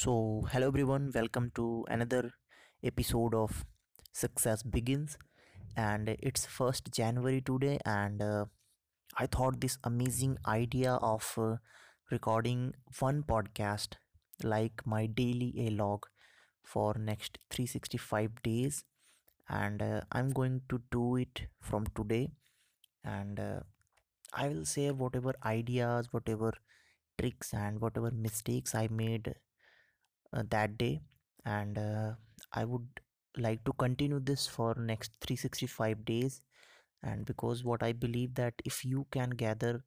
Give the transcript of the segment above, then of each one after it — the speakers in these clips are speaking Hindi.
So, hello everyone, welcome to another episode of Success Begins. And it's 1st January today, and uh, I thought this amazing idea of uh, recording one podcast like my daily a log for next 365 days and uh, i'm going to do it from today and uh, i will say whatever ideas whatever tricks and whatever mistakes i made that day. And uh, i would like to continue this for next 365 days. And because what i believe that if you can gather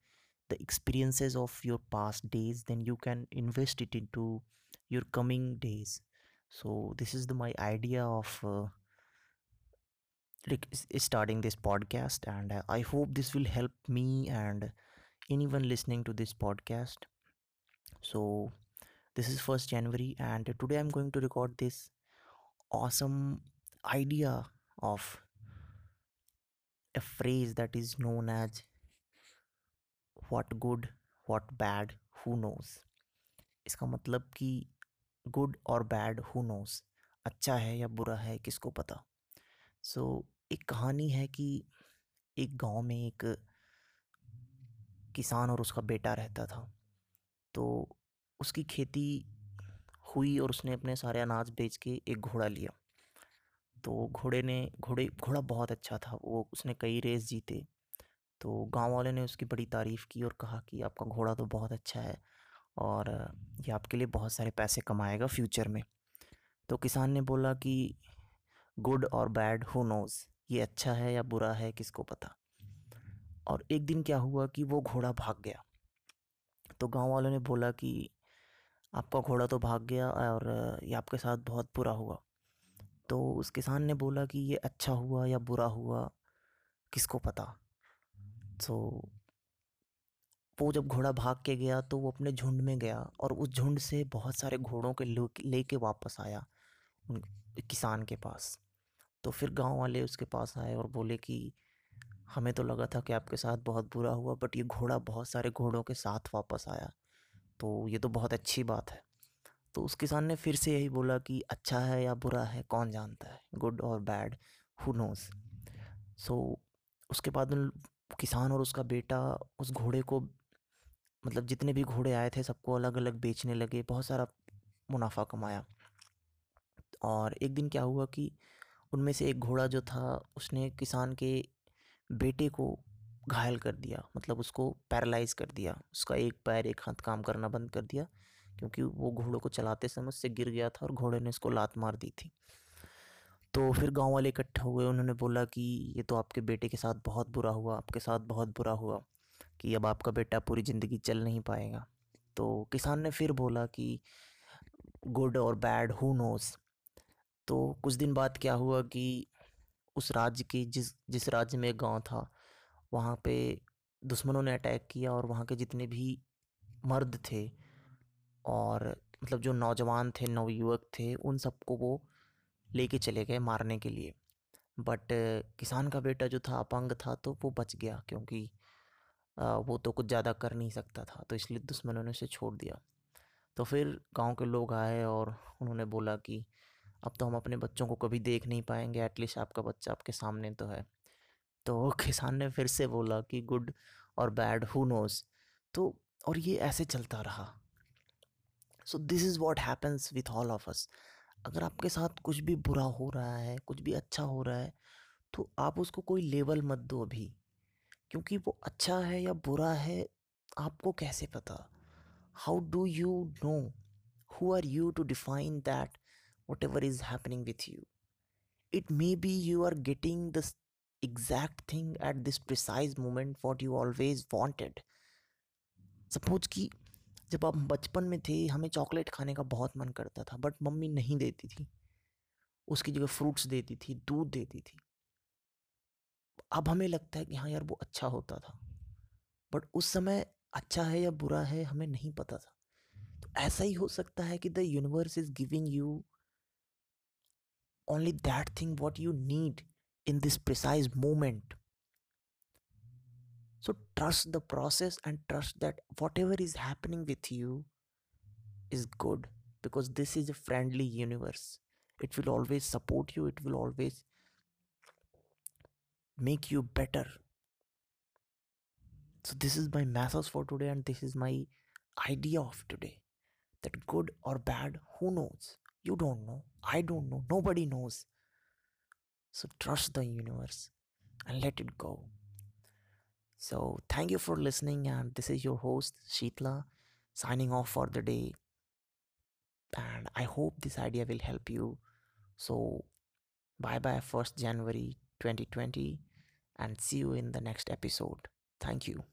the experiences of your past days then you can invest it into your coming days. So this is the my idea of uh, like starting this podcast. And uh, i hope this will help me and anyone listening to this podcast. So this is 1st january and today i'm going to record this awesome idea of a phrase that is known as what good what bad who knows इसका मतलब कि गुड और बैड हु नोस अच्छा है या बुरा है किसको पता सो so, एक कहानी है कि एक गाँव में एक किसान और उसका बेटा रहता था तो उसकी खेती हुई और उसने अपने सारे अनाज बेच के एक घोड़ा लिया। तो घोड़े ने, घोड़े, घोड़ा बहुत अच्छा था, वो उसने कई रेस जीते। तो गाँव वाले ने उसकी बड़ी तारीफ़ की और कहा कि आपका घोड़ा तो बहुत अच्छा है और ये आपके लिए बहुत सारे पैसे कमाएगा फ्यूचर में। तो किसान ने बोला कि, गुड और बैड, हु नोज़, ये अच्छा है या बुरा है, किसको पता? और एक दिन क्या हुआ कि वो घोड़ा भाग गया। तो गाँव वालों ने बोला कि आपका घोड़ा तो भाग गया और ये आपके साथ बहुत बुरा हुआ। तो उस किसान ने बोला कि ये अच्छा हुआ या बुरा हुआ, किसको पता? तो वो जब घोड़ा भाग के गया तो वो अपने झुंड में गया और उस झुंड से बहुत सारे घोड़ों के लेके वापस आया उन किसान के पास। तो फिर गाँव वाले उसके पास आए और बोले कि, हमें तो लगा था कि आपके साथ बहुत बुरा हुआ बट ये घोड़ा बहुत सारे घोड़ों के साथ वापस आया। तो ये तो बहुत अच्छी बात है। तो उस किसान ने फिर से यही बोला कि अच्छा है या बुरा है, कौन जानता है गुड और बैड हु नोज़ सो उसके बाद उन किसान और उसका बेटा उस घोड़े को मतलब जितने भी घोड़े आए थे सबको अलग अलग बेचने लगे, बहुत सारा मुनाफा कमाया। और एक दिन क्या हुआ कि उनमें से एक घोड़ा जो था, उसने किसान के बेटे को घायल कर दिया मतलब उसको पैरालाइज कर दिया, उसका एक पैर एक हाथ काम करना बंद कर दिया, क्योंकि वो घोड़ों को चलाते समय उससे गिर गया था और घोड़े ने उसको लात मार दी थी। तो फिर गाँव वाले इकट्ठे हुए उन्होंने बोला कि ये तो आपके बेटे के साथ बहुत बुरा हुआ, आपके साथ बहुत बुरा हुआ कि अब आपका बेटा पूरी ज़िंदगी चल नहीं पाएगा। तो किसान ने फिर बोला कि गुड और बैड, हु नोज़। तो कुछ दिन बाद क्या हुआ कि उस राज्य के जिस जिस राज्य में गाँव था वहाँ पे दुश्मनों ने अटैक किया और वहाँ के जितने भी मर्द थे और मतलब जो नौजवान थे, नवयुवक थे, उन सबको वो लेके चले गए मारने के लिए। बट किसान का बेटा जो था, अपंग था तो वो बच गया क्योंकि वो तो कुछ ज़्यादा कर नहीं सकता था तो इसलिए दुश्मनों ने उसे छोड़ दिया। तो फिर गाँव के लोग आए और उन्होंने बोला कि, अब तो हम अपने बच्चों को कभी देख नहीं पाएँगे एटलीस्ट आपका बच्चा आपके सामने तो है। तो किसान ने फिर से बोला कि गुड और बैड हु नोज़ तो और ये ऐसे चलता रहा। So this is what happens with all of us अगर आपके साथ कुछ भी बुरा हो रहा है, कुछ भी अच्छा हो रहा है तो आप उसको कोई लेवल मत दो अभी। क्योंकि वो अच्छा है या बुरा है, आपको कैसे पता? How do you know who are you to define that whatever is happening with you it may be you are getting the exact thing at this precise moment what you always wanted. Suppose कि जब आप बचपन में थे, हमें चॉकलेट खाने का बहुत मन करता था बट मम्मी नहीं देती थी। उसकी जगह फ्रूट्स देती थी, दूध देती थी। अब हमें लगता है कि हाँ यार, वो अच्छा होता था। बट उस समय अच्छा है या बुरा है, हमें नहीं पता था। तो ऐसा ही हो सकता है कि the universe is giving you only that thing what you need in this precise moment. So trust the process and trust that whatever is happening with you is good because this is a friendly universe. It will always support you. It will always make you better. So this is my message for today and this is my idea of today that good or bad who knows? You don't know. I don't know. Nobody knows so trust the universe and let it go. So thank you for listening and this is your host sheetla signing off for the day. And i hope this idea will help you. So bye bye 1st january 2020 and see you in the next episode. Thank you